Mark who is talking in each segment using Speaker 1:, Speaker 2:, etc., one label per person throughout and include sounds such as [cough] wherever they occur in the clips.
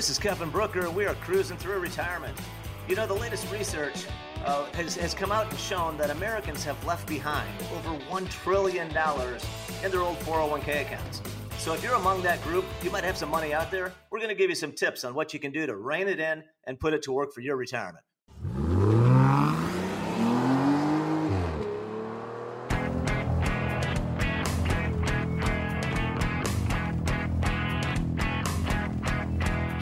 Speaker 1: This is Kevin Brooker, and we are cruising through retirement. You know, the latest research uh, has, has come out and shown that Americans have left behind over $1 trillion in their old 401k accounts. So if you're among that group, you might have some money out there. We're going to give you some tips on what you can do to rein it in and put it to work for your retirement.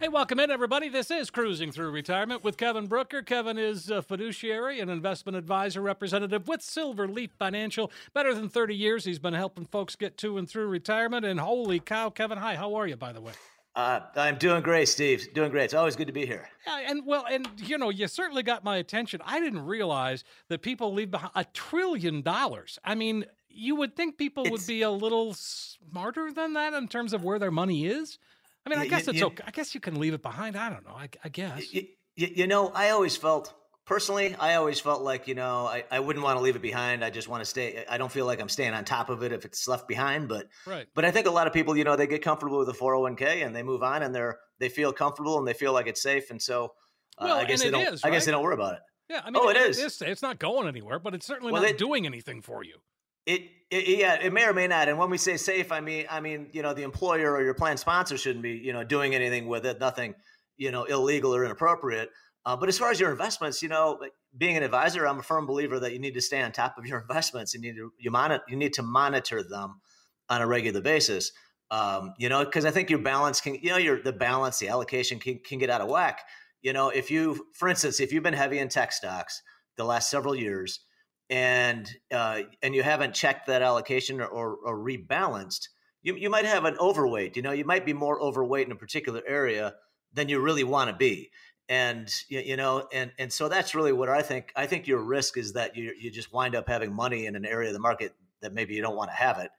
Speaker 2: Hey, welcome in, everybody. This is Cruising Through Retirement with Kevin Brooker. Kevin is a fiduciary and investment advisor representative with Silver Leaf Financial. Better than 30 years, he's been helping folks get to and through retirement. And holy cow, Kevin, hi, how are you, by the way?
Speaker 1: Uh, I'm doing great, Steve. Doing great. It's always good to be here.
Speaker 2: Yeah, and well, and you know, you certainly got my attention. I didn't realize that people leave behind a trillion dollars. I mean, you would think people
Speaker 1: It's-
Speaker 2: would be a little smarter than that in terms of where their money is. I mean, I
Speaker 1: Y-
Speaker 2: guess it's
Speaker 1: y-
Speaker 2: okay. I guess you can leave it behind. I don't know. I, I guess.
Speaker 1: You, you know, I always felt personally, I always felt like you know, I, I wouldn't want to leave it behind. I just want to stay. I don't feel like I'm staying on top of it if it's left behind. But
Speaker 2: Right.
Speaker 1: but I think a lot of people, you know, they get comfortable with the 401k and they move on and they're they feel comfortable and they feel like it's safe. And so uh,
Speaker 2: Well,
Speaker 1: I guess they don't.
Speaker 2: is,
Speaker 1: I guess they don't worry about it.
Speaker 2: Yeah, I mean,
Speaker 1: Oh, it is.
Speaker 2: It's not going anywhere, but it's certainly
Speaker 1: Well,
Speaker 2: not
Speaker 1: it-
Speaker 2: doing anything for you.
Speaker 1: It, it yeah, it may or may not. And when we say safe, I mean I mean you know the employer or your plan sponsor shouldn't be you know doing anything with it. Nothing you know illegal or inappropriate. Uh, but as far as your investments, you know, being an advisor, I'm a firm believer that you need to stay on top of your [laughs] investments. You need to you monitor you need to monitor them on a regular basis. Um, you know, because I think your balance can you know your the balance the allocation can, can get out of whack. You know, if you for instance, if you've been heavy in tech stocks the last several years and uh, and you haven't checked that allocation or, or, or rebalanced, you, you might have an overweight. You know, you might be more overweight in a particular area than you really want to be. And you, you know, and and so that's really what I think. I think your risk is that you you just wind up having money in an area of the market that maybe you don't want to have it.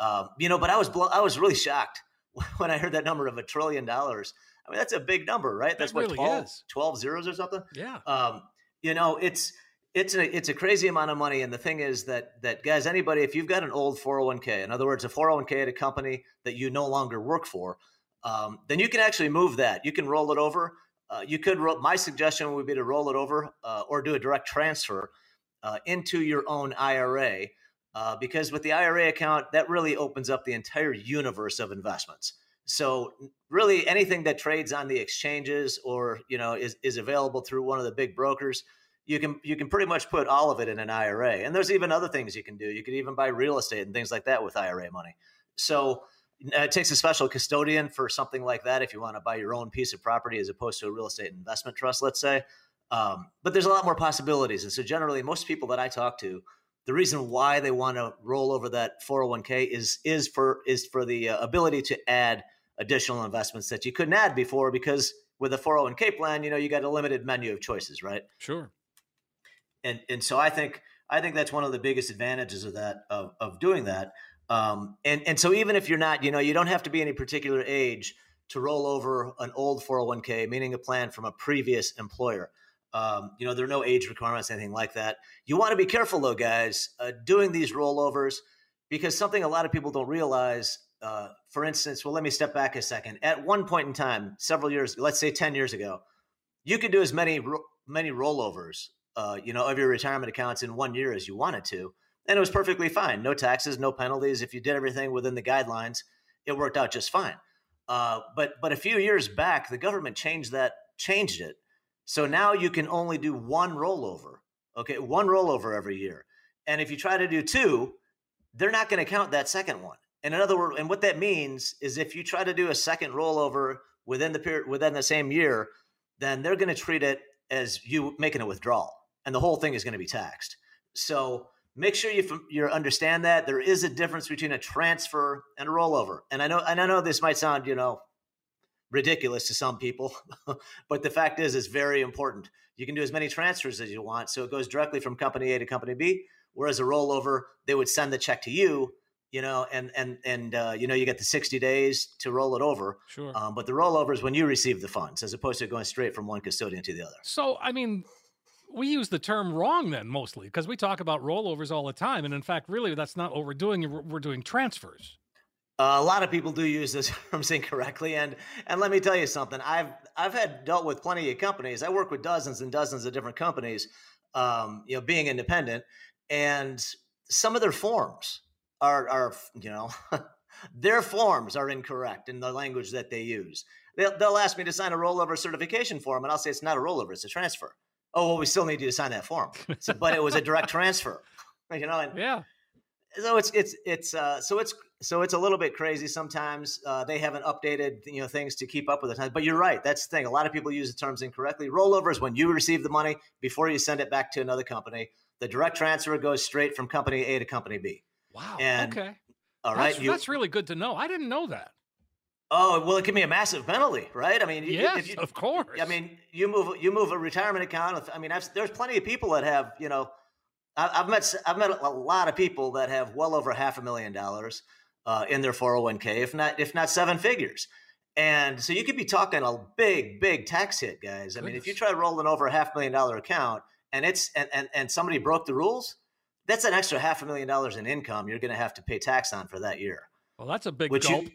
Speaker 1: Um, you know, but I was blow, I was really shocked [laughs] when I heard that number of a trillion dollars. I mean, that's a big number, right? That's what
Speaker 2: really
Speaker 1: 12,
Speaker 2: is.
Speaker 1: 12 zeros or something
Speaker 2: Yeah.
Speaker 1: um, you know it's it's a it's a crazy amount of money and the thing is that that guys anybody if you've got an old 401k in other words a 401k at a company that you no longer work for um, then you can actually move that. You can roll it over. Uh, you could ro- my suggestion would be to roll it over uh, or do a direct transfer uh, into your own ira uh, because with the ira account that really opens up the entire universe of investments. So really anything that trades on the exchanges or you know is, is available through one of the big brokers you can you can pretty much put all of it in an IRA. And there's even other things you can do. You could even buy real estate and things like that with IRA money. So uh, it takes a special custodian for something like that if you want to buy your own piece of property as opposed to a real estate investment trust, let's say. Um, but there's a lot more possibilities. And so generally, most people that I talk to, the reason why they want to roll over that 401k is is for is for the uh, ability to add additional investments that you couldn't add before because with a 401k plan, you know, you got a limited menu of choices, right?
Speaker 2: Sure.
Speaker 1: And and so I think I think that's one of the biggest advantages of that of of doing that. Um, and and so even if you're not, you know, you don't have to be any particular age to roll over an old 401k, meaning a plan from a previous employer. Um, you know, there are no age requirements, anything like that. You want to be careful though, guys, uh, doing these rollovers because something a lot of people don't realize. Uh, for instance, well, let me step back a second. At one point in time, several years, let's say ten years ago, you could do as many many rollovers uh, you know, of your retirement accounts in one year as you wanted to. And it was perfectly fine. No taxes, no penalties. If you did everything within the guidelines, it worked out just fine. Uh, but but a few years back, the government changed that, changed it. So now you can only do one rollover. Okay, one rollover every year. And if you try to do two, they're not going to count that second one. And in other words, and what that means is if you try to do a second rollover within the period within the same year, then they're going to treat it as you making a withdrawal, and the whole thing is going to be taxed. So make sure you you understand that there is a difference between a transfer and a rollover. And I know and I know this might sound you know ridiculous to some people, [laughs] but the fact is, it's very important. You can do as many transfers as you want, so it goes directly from company A to company B. Whereas a rollover, they would send the check to you, you know, and and and uh, you know you get the sixty days to roll it over.
Speaker 2: Sure.
Speaker 1: Um, but the rollover is when you receive the funds, as opposed to going straight from one custodian to the other.
Speaker 2: So I mean, we use the term wrong then mostly because we talk about rollovers all the time, and in fact, really, that's not what we're doing. We're doing transfers.
Speaker 1: A lot of people do use this [laughs] terms incorrectly, and and let me tell you something. I've I've had dealt with plenty of companies. I work with dozens and dozens of different companies. Um, you know, being independent, and some of their forms are are you know [laughs] their forms are incorrect in the language that they use. They'll, they'll ask me to sign a rollover certification form, and I'll say it's not a rollover; it's a transfer. Oh well, we still need you to sign that form, so, but it was a direct [laughs] transfer. You know, and
Speaker 2: yeah.
Speaker 1: So it's it's it's uh, so it's so it's a little bit crazy sometimes. Uh, they haven't updated you know things to keep up with the time But you're right. That's the thing. A lot of people use the terms incorrectly. Rollover is when you receive the money before you send it back to another company. The direct transfer goes straight from company A to company B.
Speaker 2: Wow.
Speaker 1: And,
Speaker 2: okay.
Speaker 1: All right.
Speaker 2: That's, you, that's really good to know. I didn't know that.
Speaker 1: Oh well, it can be a massive penalty, right? I mean,
Speaker 2: yes,
Speaker 1: you,
Speaker 2: of course.
Speaker 1: I mean, you move you move a retirement account. I mean, I've, there's plenty of people that have you know I've met I've met a lot of people that have well over half a million dollars uh, in their 401k, if not if not seven figures. And so you could be talking a big, big tax hit, guys. I Goodness. mean, if you try rolling over a half million dollar account and it's and, and, and somebody broke the rules, that's an extra half a million dollars in income you're going to have to pay tax on for that year.
Speaker 2: Well, that's a big Which gulp.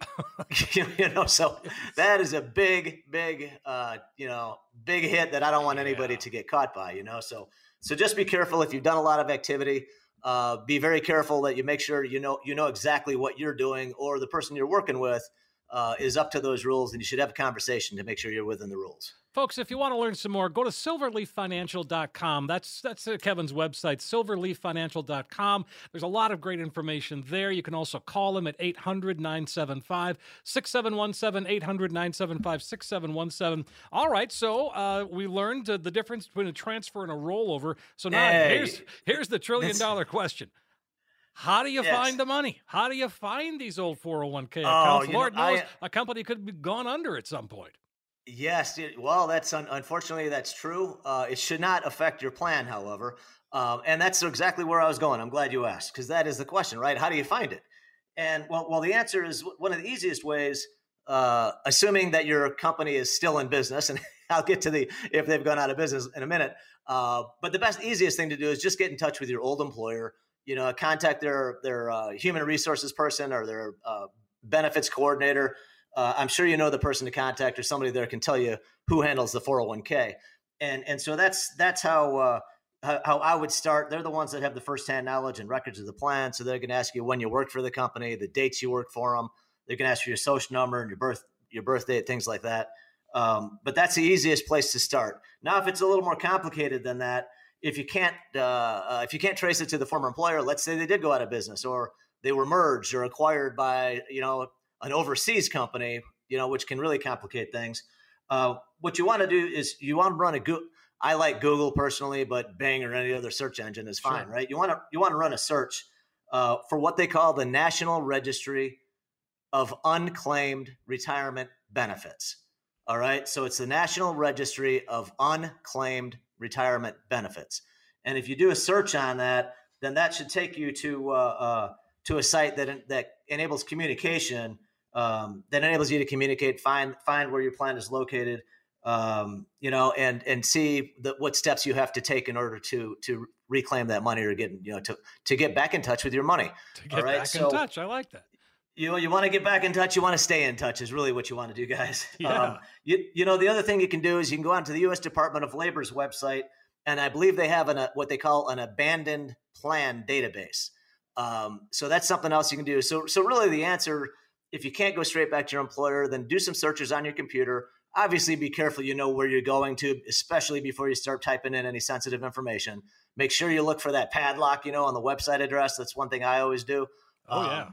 Speaker 1: You, [laughs] you, know, so that is a big, big, uh, you know, big hit that I don't want anybody yeah. to get caught by. You know, so so just be careful if you've done a lot of activity. Uh, be very careful that you make sure you know you know exactly what you're doing, or the person you're working with uh, is up to those rules, and you should have a conversation to make sure you're within the rules.
Speaker 2: Folks, if you want to learn some more, go to silverleaffinancial.com. That's that's Kevin's website, silverleaffinancial.com. There's a lot of great information there. You can also call him at 800 975 6717, 800 975 6717. All right, so uh, we learned uh, the difference between a transfer and a rollover. So now hey, here's, here's the trillion dollar question. How do you yes. find the money? How do you find these old 401k accounts? Oh, Lord know, knows I, a company could be gone under at some point.
Speaker 1: Yes, well, that's un- unfortunately that's true. Uh, it should not affect your plan, however, um, and that's exactly where I was going. I'm glad you asked because that is the question, right? How do you find it? And well, well, the answer is one of the easiest ways, uh, assuming that your company is still in business, and [laughs] I'll get to the if they've gone out of business in a minute. Uh, but the best, easiest thing to do is just get in touch with your old employer. You know, contact their their uh, human resources person or their uh, benefits coordinator uh, I'm sure you know the person to contact or somebody there can tell you who handles the 401k. And and so that's that's how uh, how, I would start. They're the ones that have the firsthand knowledge and records of the plan. So they're going to ask you when you worked for the company, the dates you worked for them. They're going to ask for your social number and your birth your birth date, things like that. Um, but that's the easiest place to start. Now, if it's a little more complicated than that, if you can't uh, uh, if you can't trace it to the former employer, let's say they did go out of business or they were merged or acquired by you know an overseas company, you know, which can really complicate things. Uh, what you want to do is you want to run a Google. I like Google personally, but Bing or any other search engine is fine, sure. right? You want to you want to run a search uh, for what they call the National Registry of Unclaimed Retirement Benefits. All right, so it's the National Registry of Unclaimed Retirement Benefits, and if you do a search on that, then that should take you to uh, uh to a site that that enables communication um, that enables you to communicate, find find where your plan is located, um, you know, and and see the, what steps you have to take in order to to reclaim that money or get you know to to get back in touch with your money.
Speaker 2: To get back so, in touch, I like that.
Speaker 1: You know, you want to get back in touch. You want to stay in touch is really what you want to do, guys. [laughs]
Speaker 2: Yeah. Um,
Speaker 1: you, you know, the other thing you can do is you can go onto the U.S. Department of Labor's website, and I believe they have an, a, what they call an abandoned plan database. Um, so that's something else you can do. So, so really, the answer if you can't go straight back to your employer, then do some searches on your computer. Obviously, be careful you know where you're going to, especially before you start typing in any sensitive information. Make sure you look for that padlock, you know, on the website address. That's one thing I always do.
Speaker 2: Oh, um, yeah.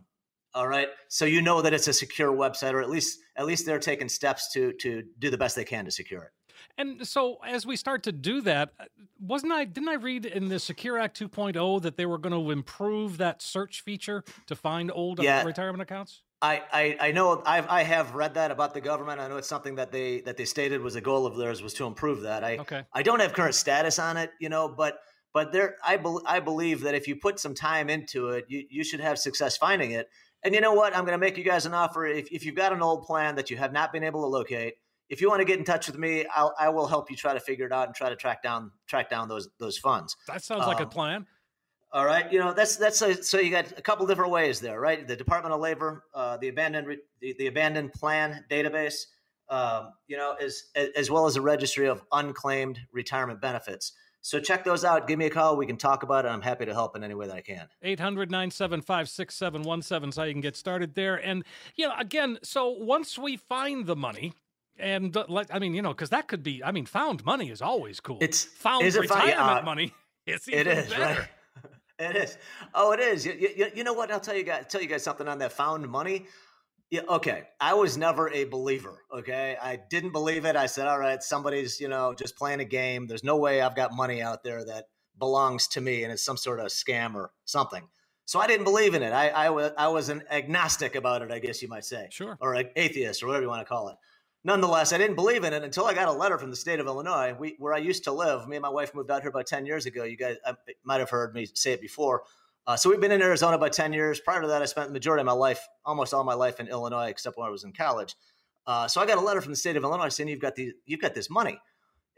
Speaker 1: All right. So you know that it's a secure website, or at least at least they're taking steps to to do the best they can to secure it.
Speaker 2: And so as we start to do that, wasn't I didn't I read in the Secure Act 2.0 that they were going to improve that search feature to find old yeah. retirement accounts?
Speaker 1: I, I, I know I've, I have read that about the government. I know it's something that they that they stated was a goal of theirs was to improve that. I
Speaker 2: okay.
Speaker 1: I don't have current status on it, you know, but but there I, be, I believe that if you put some time into it, you, you should have success finding it. And you know what? I'm going to make you guys an offer. If, if you've got an old plan that you have not been able to locate, if you want to get in touch with me, I'll, I will help you try to figure it out and try to track down track down those those funds.
Speaker 2: That sounds like a um, plan.
Speaker 1: All right, you know that's that's a, so you got a couple different ways there, right? The Department of Labor, uh, the abandoned the, the, abandoned plan database, um, you know, as as well as a registry of unclaimed retirement benefits. So check those out. Give me a call. We can talk about it. I'm happy to help in any way that I can.
Speaker 2: 800 975 6717 is how you can get started there. And, you know, again, so once we find the money, and uh, I mean, you know, because that could be, I mean, found money is always cool.
Speaker 1: It's
Speaker 2: found
Speaker 1: is
Speaker 2: retirement
Speaker 1: uh,
Speaker 2: money. [laughs]
Speaker 1: It's it is, better. right? It is. Oh, it is. You, you, you, know what? I'll tell you guys. Tell you guys something on that found money. Yeah. Okay. I was never a believer. Okay. I didn't believe it. I said, all right, somebody's you know just playing a game. There's no way I've got money out there that belongs to me, and it's some sort of scam or something. So I didn't believe in it. I, I was I was an agnostic about it. I guess you might say.
Speaker 2: Sure.
Speaker 1: Or an atheist or whatever you want to call it nonetheless, I didn't believe in it until I got a letter from the state of Illinois, we, where I used to live. Me and my wife moved out here about 10 years ago. You guys I, might have heard me say it before. Uh, so we've been in Arizona about 10 years. Prior to that, I spent the majority of my life, almost all my life in Illinois, except when I was in college. Uh, so I got a letter from the state of Illinois saying you've got the you've got this money,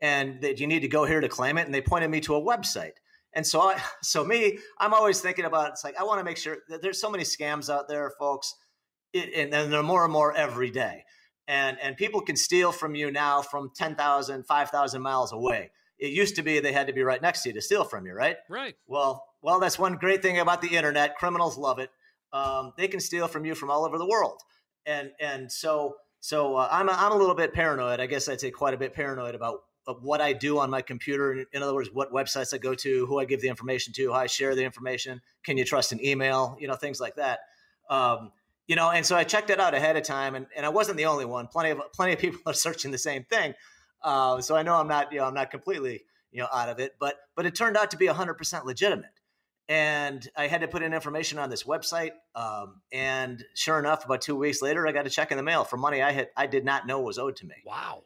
Speaker 1: and that you need to go here to claim it. And they pointed me to a website. And so I, [laughs] so me, I'm always thinking about it's like I want to make sure that there's so many scams out there, folks, it, and, and there are more and more every day and and people can steal from you now from 10,000 5,000 miles away. It used to be they had to be right next to you to steal from you right?
Speaker 2: Right.
Speaker 1: Well well that's one great thing about the internet. Criminals love it. Um, they can steal from you from all over the world. And and so so uh, I'm, a, I'm a little bit paranoid. I guess i'd say quite a bit paranoid about what i do on my computer. In, in other words what websites i go to who i give the information to how i share the information can you trust an email you know things like that. Um, you know, and so I checked it out ahead of time, and, and I wasn't the only one. Plenty of [laughs] plenty of people [laughs] are searching the same thing. Uh, so I know I'm not, you know, I'm not completely, you know, out of it, but but it turned out to be 100% legitimate. And I had to put in information on this website, um, and sure enough, about two weeks later, I got a check in the mail for money I had I did not know was owed to me.
Speaker 2: Wow,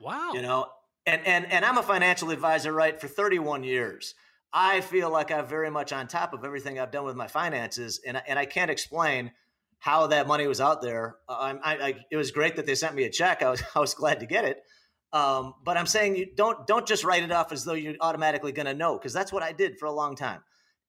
Speaker 2: wow.
Speaker 1: You know, and and and I'm a financial advisor, right, for 31 years. I feel like I'm very much on top of everything I've done with my finances, and and I can't explain how that money was out there. I, I, it was great that they sent me a check. I was, [laughs] I was glad to get it. Um, but I'm saying you don't don't just write it off as though you're automatically going to know because that's what I did for a long time.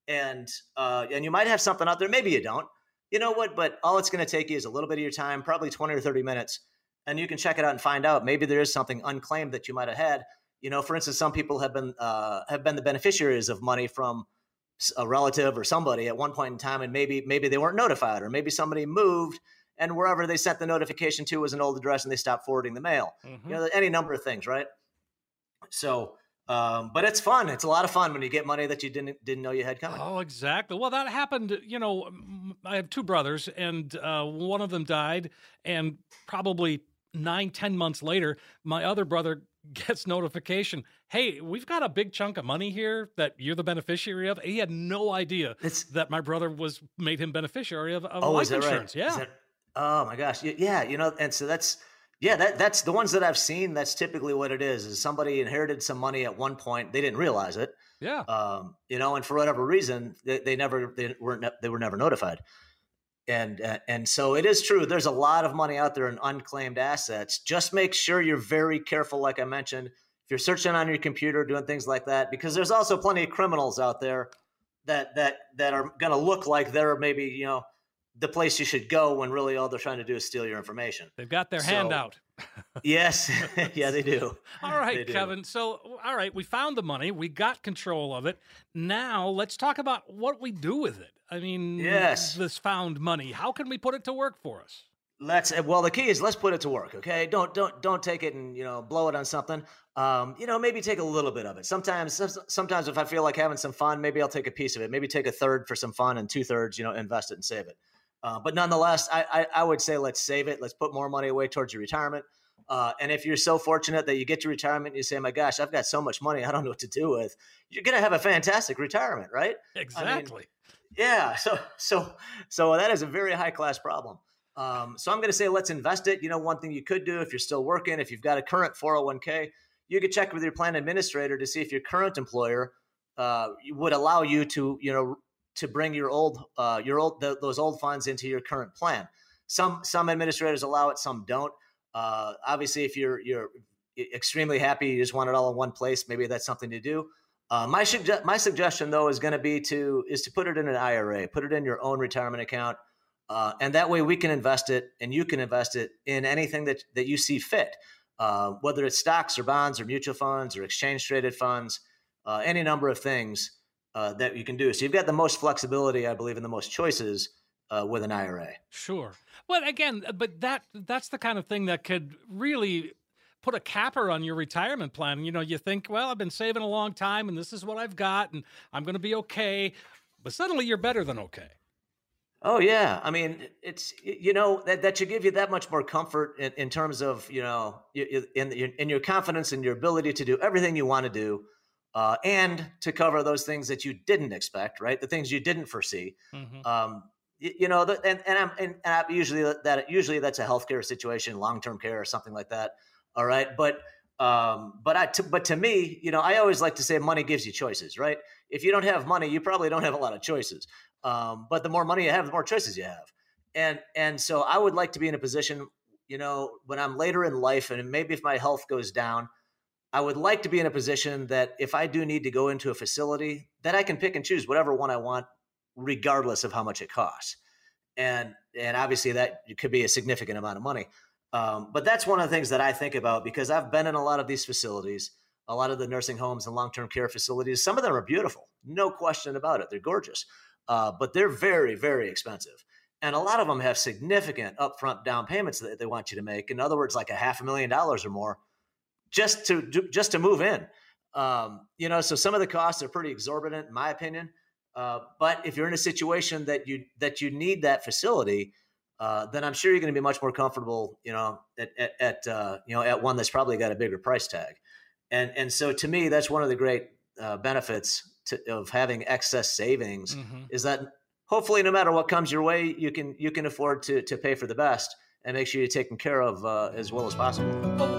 Speaker 1: And uh, and you might have something out there, maybe you don't. You know what? But all it's going to take you is a little bit of your time, probably 20 or 30 minutes, and you can check it out and find out. Maybe there is something unclaimed that you might have had. You know, for instance, some people have been uh, have been the beneficiaries of money from a relative or somebody at one point in time and maybe maybe they weren't notified or maybe somebody moved and wherever they sent the notification to was an old address and they stopped forwarding the mail. Mm-hmm. you know any number of things right? So um, but it's fun. It's a lot of fun when you get money that you didn't didn't know you had coming.
Speaker 2: Oh exactly. Well that happened you know i have two brothers and uh, one of them died and probably nine ten months later my other brother gets notification hey we've got a big chunk of money here that you're the beneficiary of. He had no idea it's, that my brother was made him beneficiary of, of
Speaker 1: oh,
Speaker 2: life
Speaker 1: insurance.
Speaker 2: Right? yeah.
Speaker 1: that, oh my gosh. Yeah you know and so that's yeah that, that's the ones that i've seen that's typically what it is is somebody inherited some money at one point they didn't realize it
Speaker 2: yeah.
Speaker 1: um, you know and for whatever reason they, they never they weren't they were never notified and uh, and so it is true there's a lot of money out there in unclaimed assets. Just make sure you're very careful like i mentioned if you're searching on your computer doing things like that because there's also plenty of criminals out there that that that are going to look like they're maybe you know the place you should go when really all they're trying to do is steal your information.
Speaker 2: They've got their so, hand out
Speaker 1: yes [laughs] yeah they do
Speaker 2: all right do. kevin so all right we found the money we got control of it now let's talk about what we do with it I mean,
Speaker 1: yes,
Speaker 2: this found money. How can we put it to work for us?
Speaker 1: Let's well, the key is let's put it to work. Okay, don't don't don't take it and you know blow it on something. Um, you know, maybe take a little bit of it. Sometimes, sometimes if I feel like having some fun, maybe I'll take a piece of it. Maybe take a third for some fun and two thirds, you know, invest it and save it. Uh, but nonetheless, I, I, I would say let's save it. Let's put more money away towards your retirement. Uh, and if you're so fortunate that you get to retirement and you say, my gosh, I've got so much money, I don't know what to do with, you're going to have a fantastic retirement, right?
Speaker 2: Exactly. I mean,
Speaker 1: yeah. [laughs] So so so that is a very high class problem. Um, so I'm going to say let's invest it. You know, one thing you could do if you're still working, if you've got a current 401k, you could check with your plan administrator to see if your current employer uh, would allow you to, you know, to bring your old, uh, your old, those old funds into your current plan. Some some administrators allow it, some don't. Uh, obviously, if you're you're extremely happy, you just want it all in one place. Maybe that's something to do. Uh, my suge- my suggestion though is going to be to is to put it in an IRA, put it in your own retirement account, uh, and that way we can invest it and you can invest it in anything that that you see fit, uh, whether it's stocks or bonds or mutual funds or exchange traded funds, uh, any number of things uh, that you can do. So you've got the most flexibility, I believe, and the most choices uh, with an IRA.
Speaker 2: Sure. Well, again, but that that's the kind of thing that could really put a capper on your retirement plan. You know, you think, well, I've been saving a long time and this is what I've got and I'm going to be okay. But suddenly you're better than okay.
Speaker 1: Oh yeah, I mean it's you know that that should give you that much more comfort in, in terms of you know in in your confidence and your ability to do everything you want to do, uh, and to cover those things that you didn't expect, right? The things you didn't foresee. Mm-hmm. Um, you, you, know, and and I'm and, and I usually that usually that's a healthcare situation, long term care or something like that. All right. But um, but I t- but to me, you know, I always like to say money gives you choices, right? If you don't have money, you probably don't have a lot of choices. Um, but the more money you have, the more choices you have. And and so I would like to be in a position, you know, when I'm later in life, and maybe if my health goes down, I would like to be in a position that if I do need to go into a facility, that I can pick and choose whatever one I want, regardless of how much it costs. And and obviously that could be a significant amount of money. Um, but that's one of the things that I think about because I've been in a lot of these facilities, a lot of the nursing homes and long term care facilities. Some of them are beautiful, no question about it. They're gorgeous, uh, but they're very, very expensive. And a lot of them have significant upfront down payments that they want you to make. In other words, like a half a million dollars or more, just to just to move in. Um, you know, so some of the costs are pretty exorbitant, in my opinion. Uh, but if you're in a situation that you that you need that facility, uh, then I'm sure you're going to be much more comfortable, you know, at, at, at uh, you know at one that's probably got a bigger price tag, and and so to me that's one of the great uh, benefits to, of having excess savings mm-hmm. is that hopefully no matter what comes your way you can you can afford to to pay for the best and make sure you're taken care of uh, as well as possible.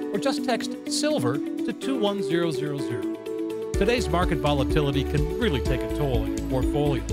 Speaker 2: or just text SILVER to 21000. Today's market volatility can really take a toll on your portfolio.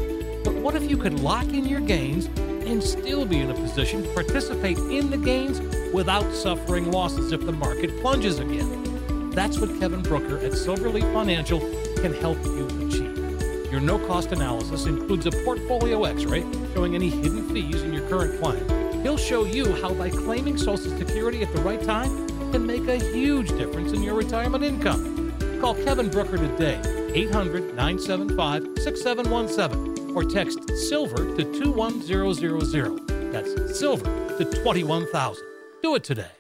Speaker 2: But what if you could lock in your gains and still be in a position to participate in the gains without suffering losses if the market plunges again? That's what Kevin Brooker at Silverleaf Financial can help you achieve. Your no cost analysis includes a portfolio x ray showing any hidden fees in your current plan. He'll show you how, by claiming Social Security at the right time, can make a huge difference in your retirement income. Call Kevin Brooker today, 800 975 6717, or text SILVER to 21000. That's SILVER to 21000. Do it today.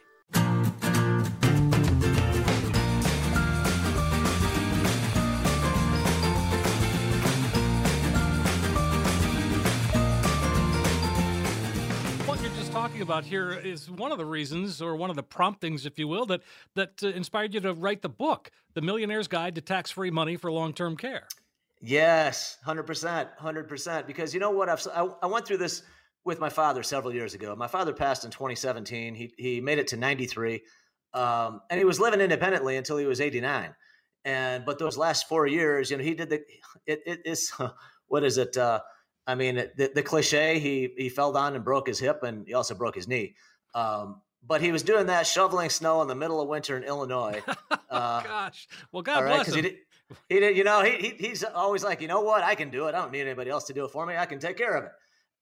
Speaker 2: About here is one of the reasons, or one of the promptings, if you will, that that uh, inspired you to write the book, "The Millionaire's Guide to Tax-Free Money for Long-Term Care."
Speaker 1: Yes, hundred percent, hundred percent. Because you know what, I've, I, I went through this with my father several years ago. My father passed in 2017. He he made it to 93, um, and he was living independently until he was 89. And but those last four years, you know, he did the it, it is [laughs] what is it? Uh, I mean, the, the cliche, he, he fell down and broke his hip and he also broke his knee. Um, but he was doing that shoveling snow in the middle of winter in Illinois. [laughs]
Speaker 2: Uh, Gosh, well, God right, bless him.
Speaker 1: He did, he did, you know, he, he, he's always like, you know what, I can do it. I don't need anybody else to do it for me. I can take care of it.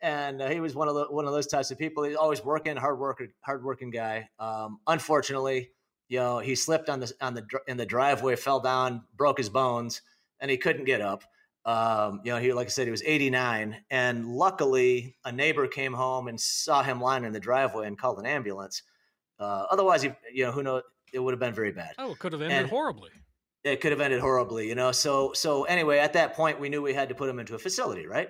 Speaker 1: and uh, he was one of the one of those types of people. He's always working, hard worker, hard working guy. Um, unfortunately, you know, he slipped on the on the in the driveway, fell down, broke his bones, and he couldn't get up. Um, you know, he like I said, he was 89, and luckily, a neighbor came home and saw him lying in the driveway and called an ambulance. Uh, otherwise, he, you know, who knows, it would have been very bad.
Speaker 2: Oh, it could have ended and horribly.
Speaker 1: It could have ended horribly, you know. So, so anyway, at that point, we knew we had to put him into a facility, right?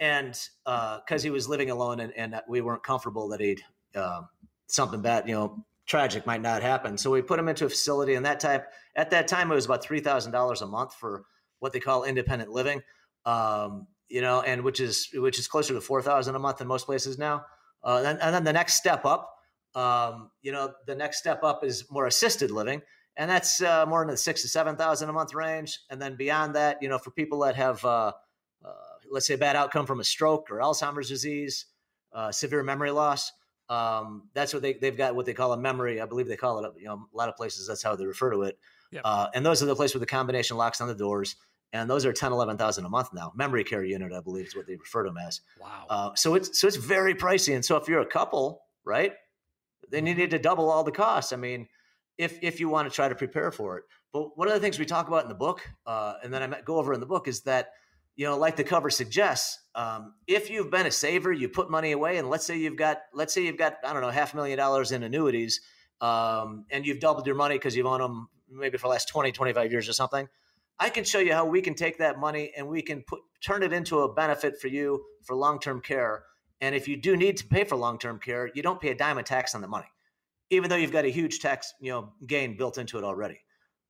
Speaker 1: And because uh, he was living alone, and, and we weren't comfortable that he'd uh, something bad, you know, tragic might not happen. So we put him into a facility, and that type at that time it was about three thousand dollars a month for what they call independent living, um, you know, and which is which is closer to four thousand a month in most places now. Uh, and, then, and, then, the next step up, um, you know, the next step up is more assisted living, and that's uh, more in the six to seven thousand a month range. And then beyond that, you know, for people that have, uh, uh let's say, a bad outcome from a stroke or Alzheimer's disease, uh, severe memory loss. Um, that's what they, they've got what they call a memory. I believe they call it, you know, a lot of places that's how they refer to it. Yep. Uh, and those are the places with the combination locks on the doors and those are 10 11,000 a month now. Memory care unit I believe is what they refer to them as.
Speaker 2: Wow.
Speaker 1: Uh, so it's so it's very pricey. And so if you're a couple right then you mm-hmm. need to double all the costs. I mean if if you want to try to prepare for it. But one of the things we talk about in the book uh, and then I go over in the book is that you know like the cover suggests um, if you've been a saver you put money away and let's say you've got let's say you've got I don't know half a million dollars in annuities um, and you've doubled your money because you've owned them maybe for the last 20 25 years or something I can show you how we can take that money and we can put turn it into a benefit for you for long-term care. And if you do need to pay for long-term care, you don't pay a dime of tax on the money, even though you've got a huge tax, you know, gain built into it already.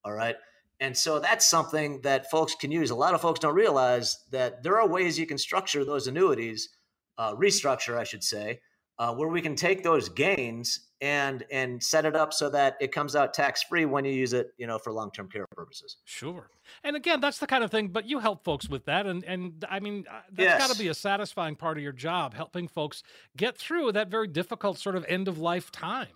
Speaker 1: All right. And so that's something that folks can use. A lot of folks don't realize that there are ways you can structure those annuities, uh, restructure, I should say, uh, where we can take those gains and and set it up so that it comes out tax free when you use it, you know, for long term care purposes.
Speaker 2: Sure. And again, that's the kind of thing. But you help folks with that, and and I mean, uh, that's yes. got to be a satisfying part of your job, helping folks get through that very difficult sort of end of life time.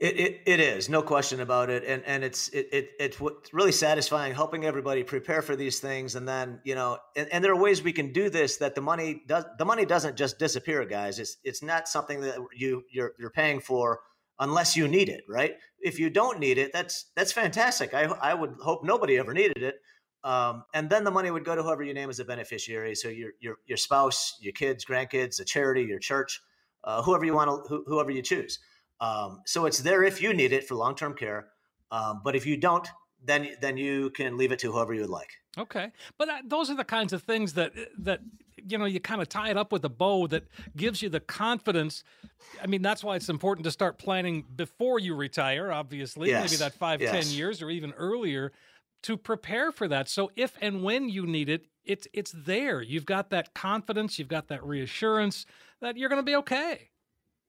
Speaker 1: It, it, it is no question about it, and and it's it, it it's really satisfying, helping everybody prepare for these things, and then you know, and, and there are ways we can do this that the money does the money doesn't just disappear, guys. It's it's not something that you you're you're paying for unless you need it, right? If you don't need it, that's that's fantastic. I I would hope nobody ever needed it, um, and then the money would go to whoever you name as a beneficiary. So your your your spouse, your kids, grandkids, a charity, your church, uh, whoever you want to, whoever you choose. Um, so it's there if you need it for long term care. Um, but if you don't, then then you can leave it to whoever you would like.
Speaker 2: Okay, but that, those are the kinds of things that that you know you kind of tie it up with a bow that gives you the confidence. I mean, that's why it's important to start planning before you retire. Obviously, yes. maybe that five, yes. ten years, or even earlier, to prepare for that. So if and when you need it, it's it's there. You've got that confidence. You've got that reassurance that you're going to be okay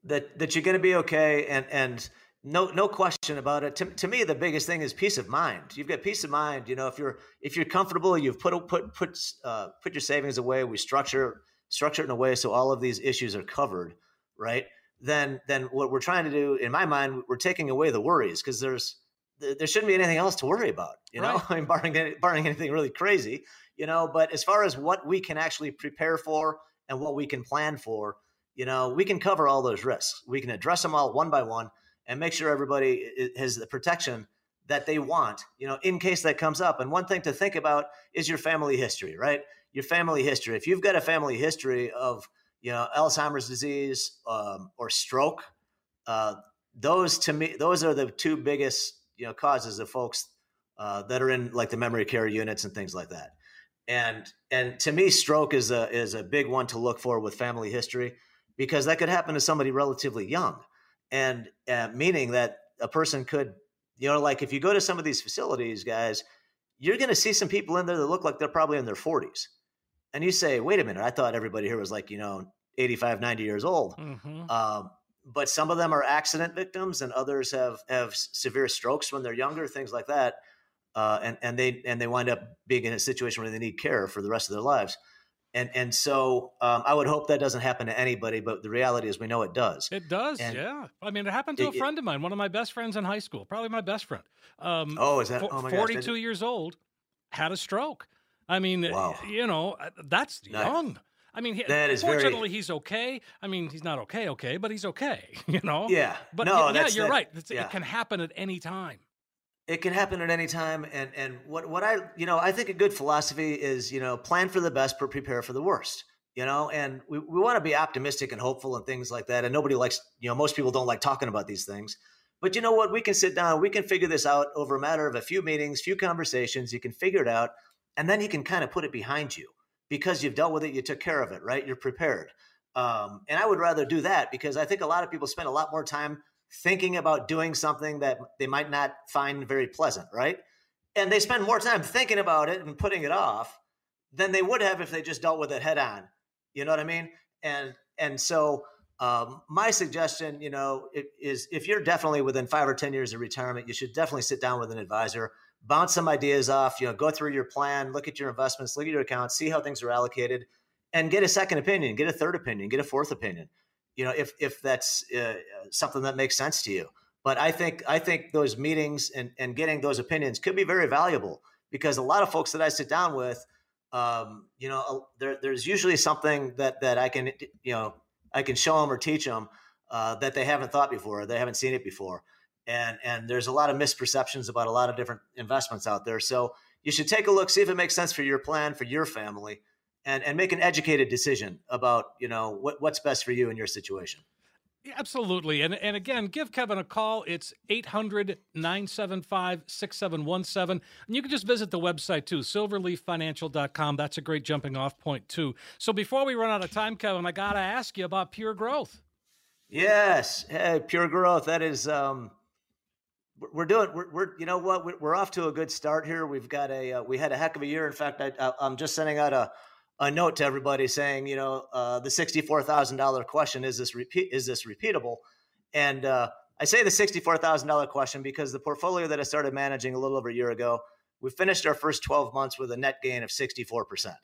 Speaker 1: that that you're going to be okay and and no no question about it. To, to me the biggest thing is peace of mind. You've got peace of mind you know if you're if you're comfortable you've put put put uh, put your savings away we structure structure it in a way so all of these issues are covered right? Then then what we're trying to do in my mind we're taking away the worries because there's there shouldn't be anything else to worry about you know? Right. [laughs] i mean barring barring anything really crazy you know? But as far as what we can actually prepare for and what we can plan for you know, we can cover all those risks. We can address them all one by one and make sure everybody has the protection that they want, you know, in case that comes up. And one thing to think about is your family history, right? Your family history. If you've got a family history of, you know, Alzheimer's disease um, or stroke, uh, those to me, those are the two biggest, you know, causes of folks uh, that are in like the memory care units and things like that. And and to me, stroke is a is a big one to look for with family history because that could happen to somebody relatively young, and uh, meaning that a person could, you know, like if you go to some of these facilities, guys, you're going to see some people in there that look like they're probably in their 40s, and you say, "Wait a minute, I thought everybody here was like you know 85, 90 years old." Mm-hmm. Um, but some of them are accident victims, and others have have severe strokes when they're younger, things like that. Uh, and and they and they wind up being in a situation where they need care for the rest of their lives and and so um, I would hope that doesn't happen to anybody, but the reality is we know it does.
Speaker 2: It does, and yeah. I mean, it happened to it, a friend of mine, one of my best friends in high school, probably my best friend.
Speaker 1: Um, oh, is that? Oh my
Speaker 2: Forty-two gosh, years old, had a stroke. I mean, wow. you know, uh, that's nice. young. I mean, he,
Speaker 1: That is
Speaker 2: fortunately,
Speaker 1: very-
Speaker 2: he's okay. I mean, he's not okay, okay, but he's okay. [laughs] You know.
Speaker 1: Yeah.
Speaker 2: But
Speaker 1: no,
Speaker 2: yeah, yeah, you're
Speaker 1: that-
Speaker 2: right. It's,
Speaker 1: yeah.
Speaker 2: It can happen at any time.
Speaker 1: It can happen at any time, and and what what I you know I think a good philosophy is you know plan for the best but prepare for the worst. You know, and we, we want to be optimistic and hopeful and things like that. And nobody likes you know most people don't like talking about these things. But you know what? We can sit down. We can figure this out over a matter of a few meetings, few conversations. You can figure it out, and then you can kind of put it behind you because you've dealt with it. You took care of it, right? You're prepared. Um, and I would rather do that because I think a lot of people spend a lot more time thinking about doing something that they might not find very pleasant, right? And they spend more time thinking about it and putting it off than they would have if they just dealt with it head on. You know what I mean? And and so um, my suggestion, you know, is if you're definitely within five or ten years of retirement, you should definitely sit down with an advisor, bounce some ideas off. You know, go through your plan, look at your investments, look at your accounts, see how things are allocated, and get a second opinion, get a third opinion, get a fourth opinion. You know, if if that's uh, something that makes sense to you. But I think I think those meetings and and getting those opinions could be very valuable because a lot of folks that I sit down with, um, you know, there, there's usually something that that I can you know I can show them or teach them uh, that they haven't thought before, they haven't seen it before, and and there's a lot of misperceptions about a lot of different investments out there. So you should take a look, see if it makes sense for your plan for your family, and and make an educated decision about you know what what's best for you in your situation.
Speaker 2: Absolutely. And and again, give Kevin a call. It's 800-975-6717. And you can just visit the website too, silverleaffinancial.com. That's a great jumping off point too. So before we run out of time, Kevin, I got to ask you about pure growth.
Speaker 1: Yes, hey, pure growth. That is, um, we're- doing. We're, we're you know what? We're, we're off to a good start here. We've got a. Uh, we had a heck of a year. In fact, I, I, I'm just sending out a, a note to everybody saying, you know, uh, the sixty-four thousand dollar question is this repeat? Is this repeatable? And uh, I say the sixty-four thousand dollar question because the portfolio that I started managing a little over a year ago, we finished our first twelve months with a net gain of sixty-four percent.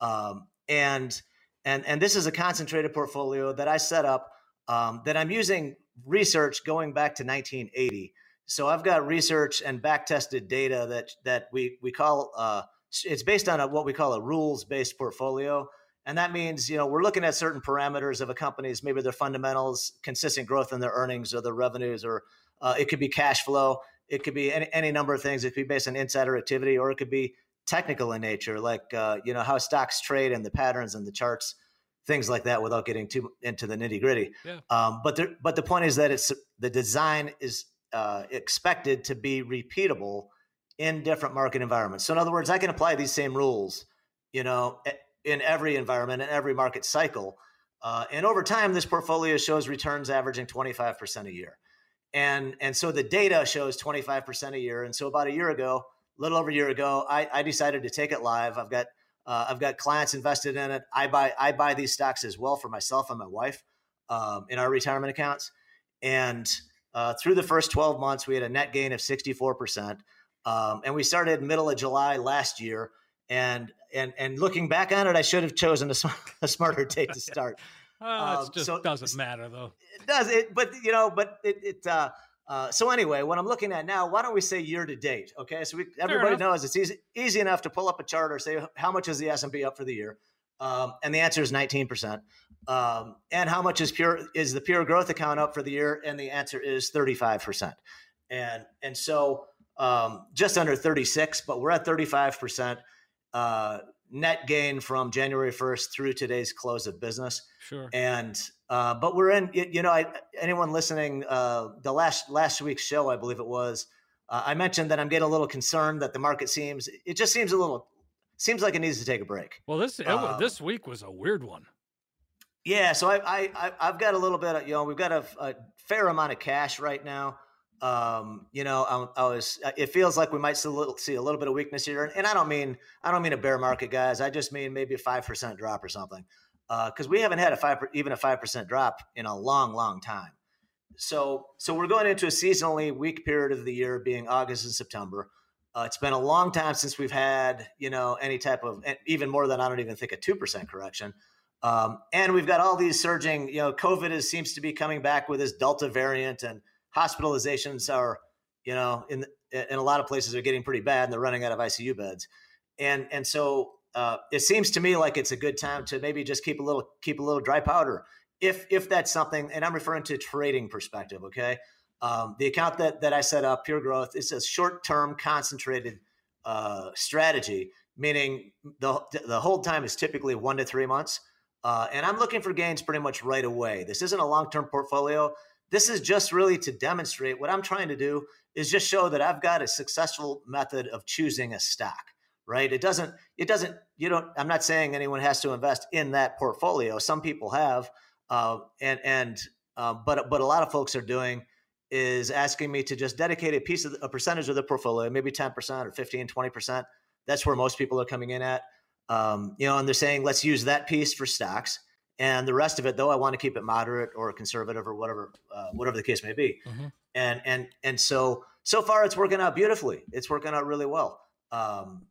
Speaker 1: Um, and and and this is a concentrated portfolio that I set up um, that I'm using research going back to 1980. So I've got research and back tested data that that we we call uh, it's based on a, what we call a rules based portfolio. And that means, you know, we're looking at certain parameters of a company's, maybe their fundamentals, consistent growth in their earnings or their revenues, or uh, it could be cash flow. It could be any, any number of things. It could be based on insider activity, or it could be technical in nature, like, uh, you know, how stocks trade and the patterns and the charts, things like that, without getting too into the nitty gritty.
Speaker 2: Yeah.
Speaker 1: Um, but there, but the point is that it's the design is uh, expected to be repeatable in different market environments. So in other words, I can apply these same rules, you know, in every environment, in every market cycle. Uh, and over time, this portfolio shows returns averaging 25% a year. And, and so the data shows 25% a year. And so about a year ago, a little over a year ago, I, I decided to take it live. I've got uh, I've got clients invested in it. I buy I buy these stocks as well for myself and my wife um, in our retirement accounts. And uh, through the first 12 months, we had a net gain of 64%. Um, and we started middle of July last year. And and and looking back on it, I should have chosen a, sm- [laughs] a smarter date to [laughs] start.
Speaker 2: Uh,
Speaker 1: Um,
Speaker 2: it just
Speaker 1: so-
Speaker 2: doesn't matter though.
Speaker 1: It does it, but you know, but it. it uh, uh, so anyway, what I'm looking at now, why don't we say year to date? Okay, so we, everybody knows it's easy easy enough to pull up a chart or say how much is the S and P up for the year, um, and the answer is 19 percent. Um, and how much is pure is the pure growth account up for the year? And the answer is 35 percent. And and so um, just under 36, but we're at 35 percent uh, net gain from January 1st through today's close of business
Speaker 2: Sure.
Speaker 1: and uh, but we're in you know I, anyone listening uh, the last last week's show i believe it was uh, i mentioned that i'm getting a little concerned that the market seems it just seems a little seems like it needs to take a break
Speaker 2: Well, this
Speaker 1: um,
Speaker 2: this week was a weird one.
Speaker 1: yeah so i, I I- i've got a little bit of you know we've got a, a fair amount of cash right now um, you know, I, I was. It feels like we might see a little, see a little bit of weakness here, and, and I don't mean I don't mean a bear market, guys. I just mean maybe a five percent drop or something, because we haven't had a five even a five percent drop in a long, long time. So, so we're going into a seasonally weak period of the year, being August and September. Uh, it's been a long time since we've had, you know, any type of, even more than I don't even think a two percent correction. Um, and we've got all these surging, you know, COVID is, seems to be coming back with this Delta variant, and hospitalizations are, you know, in in a lot of places are getting pretty bad, and they're running out of ICU beds. And and so uh, it seems to me like it's a good time to maybe just keep a little keep a little dry powder if if that's something. And I'm referring to trading perspective. Okay, um, the account that that I set up, Pure Growth, is a short term concentrated uh, strategy, meaning the the hold time is typically one to three months. Uh, and I'm looking for gains pretty much right away. This isn't a long term portfolio. This is just really to demonstrate what I'm trying to do is just show that I've got a successful method of choosing a stock, right? It doesn't, it doesn't, you don't, I'm not saying anyone has to invest in that portfolio. Some people have, uh, and, and, uh, but, but a lot of folks are doing is asking me to just dedicate a piece of a percentage of the portfolio, maybe 10% or 15, 20%. That's where most people are coming in at. Um, you know, and they're saying, let's use that piece for stocks. And the rest of it, though, I want to keep it moderate or conservative or whatever, uh, whatever the case may be. Mm-hmm. And and and so so far, it's working out beautifully. It's working out really well. Um,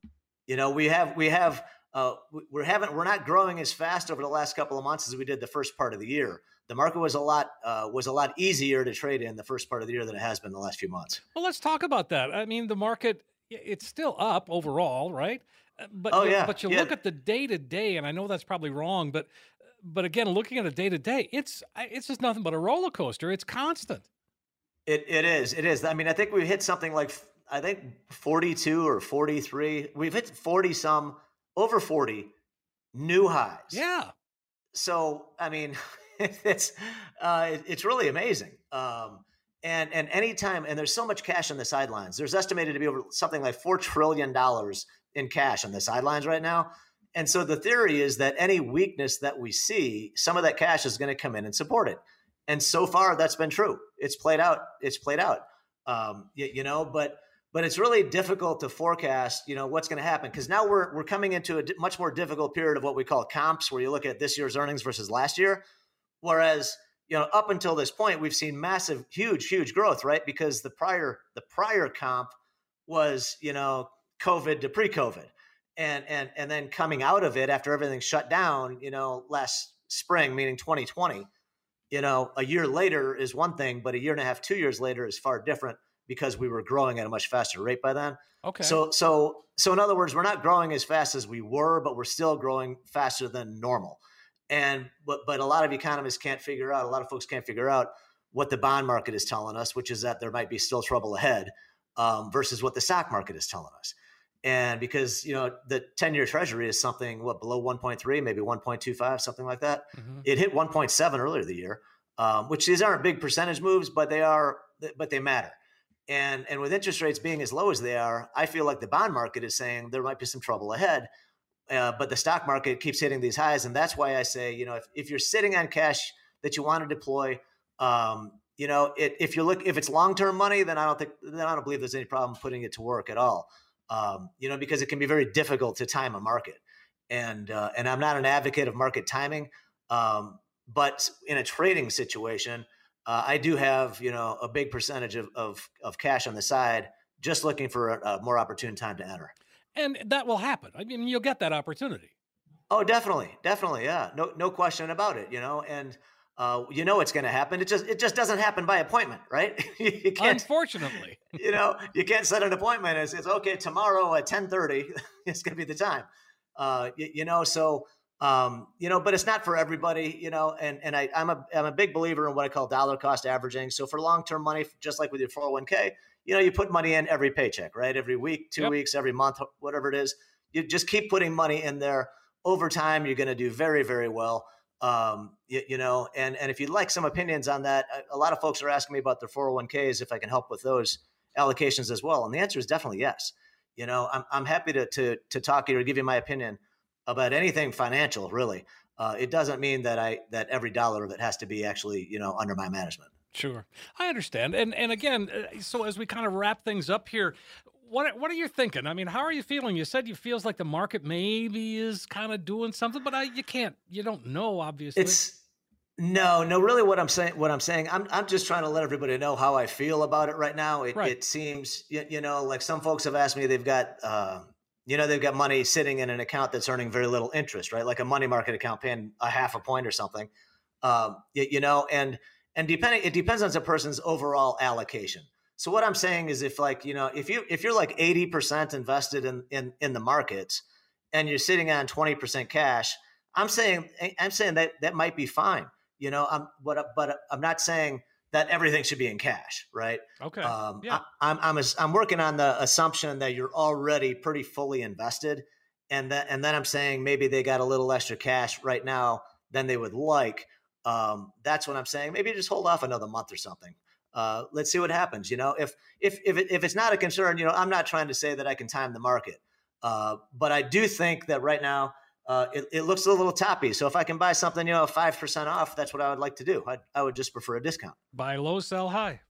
Speaker 1: you know, we have we have uh, we're having we're not growing as fast over the last couple of months as we did the first part of the year. The market was a lot uh, was a lot easier to trade in the first part of the year than it has been the last few months.
Speaker 2: Well, let's talk about that. I mean, the market it's still up overall, right? Uh, but
Speaker 1: oh, yeah.
Speaker 2: but you
Speaker 1: yeah.
Speaker 2: look at the day to day, and I know that's probably wrong, but but again, looking at a day to day, it's it's just nothing but a roller coaster. It's constant.
Speaker 1: It it is. It is. I mean, I think we've hit something like I think 42 or 43. We've hit 40 some over 40 new highs.
Speaker 2: Yeah.
Speaker 1: So, I mean, [laughs] it's uh, it's really amazing. Um, and and anytime and there's so much cash on the sidelines. There's estimated to be over something like 4 trillion dollars in cash on the sidelines right now. And so the theory is that any weakness that we see, some of that cash is going to come in and support it. And so far, that's been true. It's played out. It's played out. Um, you, you know, but but it's really difficult to forecast. You know what's going to happen because now we're we're coming into a much more difficult period of what we call comps, where you look at this year's earnings versus last year. Whereas you know up until this point, we've seen massive, huge, huge growth, right? Because the prior the prior comp was you know COVID to pre-COVID and and and then coming out of it after everything shut down, you know, last spring, meaning 2020, you know, a year later is one thing, but a year and a half, two years later is far different because we were growing at a much faster rate by then.
Speaker 2: Okay.
Speaker 1: So so so in other words, we're not growing as fast as we were, but we're still growing faster than normal. And but but a lot of economists can't figure out, a lot of folks can't figure out what the bond market is telling us, which is that there might be still trouble ahead, um, versus what the stock market is telling us and because you know the 10 year treasury is something what below 1.3 maybe 1.25 something like that? Mm-hmm. it hit 1.7 earlier the year um, which these aren't big percentage moves but they are but they matter. And and with interest rates being as low as they are i feel like the bond market is saying there might be some trouble ahead uh, but the stock market keeps hitting these highs. And that's why i say you know if, if you're sitting on cash that you want to deploy um, you know it, if you look if it's long-term money then i don't think then i don't believe there's any problem putting it to work at all um, you know, because it can be very difficult to time a market. And uh, and I'm not an advocate of market timing, um, but in a trading situation, uh, I do have you know a big percentage of, of, of cash on the side, just looking for a, a more opportune time to enter.
Speaker 2: And that will happen. I mean, you'll get that opportunity.
Speaker 1: Oh, definitely, definitely, yeah, no no question about it. You know, and uh, you know it's going to happen. It just it just doesn't happen by appointment, right? [laughs]
Speaker 2: you can't, Unfortunately, [laughs]
Speaker 1: you know you can't set an appointment. It's, it's okay tomorrow at ten thirty. [laughs] it's going to be the time. Uh, you, you, know, so um, you know, but it's not for everybody. You know, and and I, I'm a I'm a big believer in what I call dollar cost averaging. So for long term money, just like with your 401k, you know, you put money in every paycheck, right? Every week, two yep. weeks, every month, whatever it is. You just keep putting money in there. Over time, you're going to do very very well um, you, you, know, and and if you'd like some opinions on that, a, a lot of folks are asking me about their 401ks if I can help with those allocations as well, and the answer is definitely yes. You know, I'm I'm happy to to to talk to you or give you my opinion about anything financial. Really, uh, it doesn't mean that I that every dollar of it has to be actually you know under my management.
Speaker 2: Sure, I understand, and and again, uh, so as we kind of wrap things up here, what what are you thinking? I mean, how are you feeling? You said you feels like the market maybe is kind of doing something, but I, you can't, you don't know, obviously.
Speaker 1: It's no, no. Really, what I'm saying, what I'm saying, I'm I'm just trying to let everybody know how I feel about it right now. It, right. it seems, you, you, know, like some folks have asked me, they've got, uh, you know, they've got money sitting in an account that's earning very little interest, right? Like a money market account paying a half a point or something. Um, you, you know, and and depending, it depends on the person's overall allocation. So what I'm saying is if like, you know, if you if you're like 80% invested in in in the markets and you're sitting on 20% cash, I'm saying I'm saying that that might be fine. You know, I'm but but I'm not saying that everything should be in cash, right?
Speaker 2: Okay.
Speaker 1: Um,
Speaker 2: yeah.
Speaker 1: I, I'm I'm I'm working on the assumption that you're already pretty fully invested, and then and then I'm saying maybe they got a little extra cash right now than they would like. Um, that's what I'm saying. Maybe just hold off another month or something. Uh, let's see what happens. You know, if if if it, if it's not a concern, you know, I'm not trying to say that I can time the market, uh, but I do think that right now uh, it, it, looks a little toppy. So if I can buy something, you know, five percent off, that's what I would like to do. I, I would just prefer a discount.
Speaker 2: Buy low, sell high.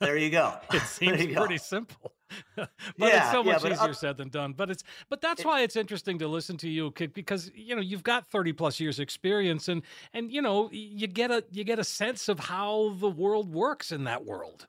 Speaker 1: There you go. [laughs]
Speaker 2: it seems pretty go. simple, [laughs] but
Speaker 1: yeah,
Speaker 2: it's so much
Speaker 1: yeah,
Speaker 2: easier said than done. But it's but that's it, why it's interesting to listen to you because you know you've got thirty plus years experience and and you know you get a you get a sense of how the world works in that world.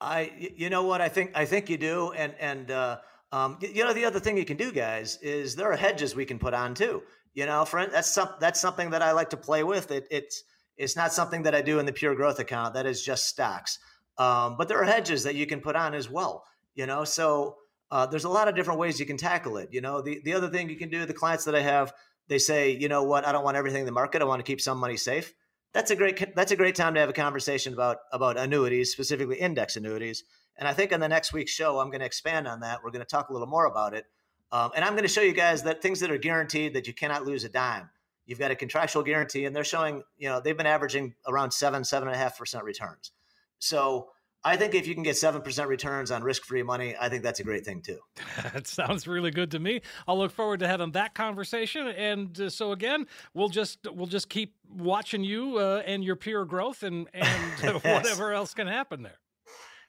Speaker 1: I you know what I think I think you do and and. uh um, you know, the other thing you can do, guys, is there are hedges we can put on too. You know, friend, that's some, that's something that I like to play with. It, it's it's not something that I do in the pure growth account. That is just stocks. Um, but there are hedges that you can put on as well. You know, so uh, there's a lot of different ways you can tackle it. You know, the the other thing you can do, the clients that I have, they say, you know what, I don't want everything in the market. I want to keep some money safe. That's a great that's a great time to have a conversation about about annuities, specifically index annuities and I think on the next week's show, I'm going to expand on that. We're going to talk a little more about it. Um, and I'm going to show you guys that things that are guaranteed that you cannot lose a dime. You've got a contractual guarantee, and they're showing, you know, they've been averaging around seven, seven and a half percent returns. So I think if you can get seven percent returns on risk-free money, I think that's a great thing too. [laughs]
Speaker 2: that sounds really good to me. I'll look forward to having that conversation. And uh, so again, we'll just we'll just keep watching you uh, and your peer growth and [laughs] and [laughs] yes. whatever else can happen there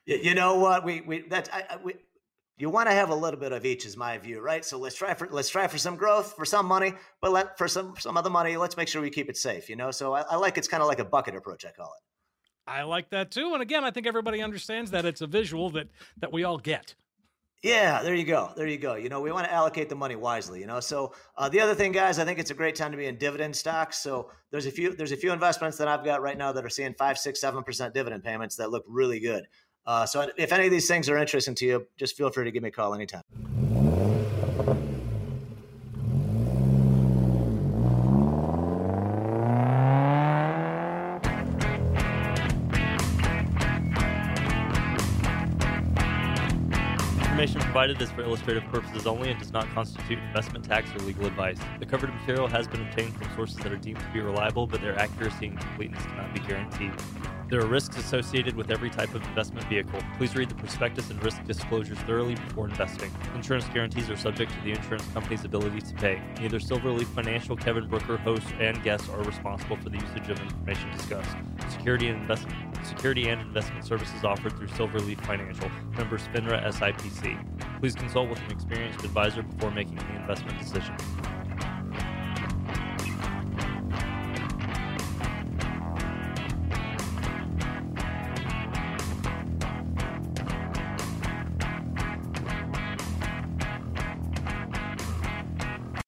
Speaker 1: you know what we we that I, we you want to have a little bit of each is my view right so let's try for let's try for some growth for some money but let for some some other money let's make sure we keep it safe you know so i, I like it's kind of like a bucket approach i call it
Speaker 2: i like that too and again i think everybody understands that it's a visual that that we all get
Speaker 1: yeah, there you go. There you go. You know, we want to allocate the money wisely. You know, so uh, the other thing, guys, I think it's a great time to be in dividend stocks. So there's a few there's a few investments that I've got right now that are seeing five, six, seven percent dividend payments that look really good. Uh, so if any of these things are interesting to you, just feel free to give me a call anytime.
Speaker 3: Provided is for illustrative purposes only and does not constitute investment tax or legal advice. The covered material has been obtained from sources that are deemed to be reliable, but their accuracy and completeness cannot be guaranteed. There are risks associated with every type of investment vehicle. Please read the prospectus and risk disclosures thoroughly before investing. Insurance guarantees are subject to the insurance company's ability to pay. Neither Silverleaf Financial, Kevin Brooker, hosts, and guests are responsible for the usage of information discussed. Security and investment security and investment services offered through Silverleaf Financial, member FINRA SIPC. Please consult with an experienced advisor before making any investment decision.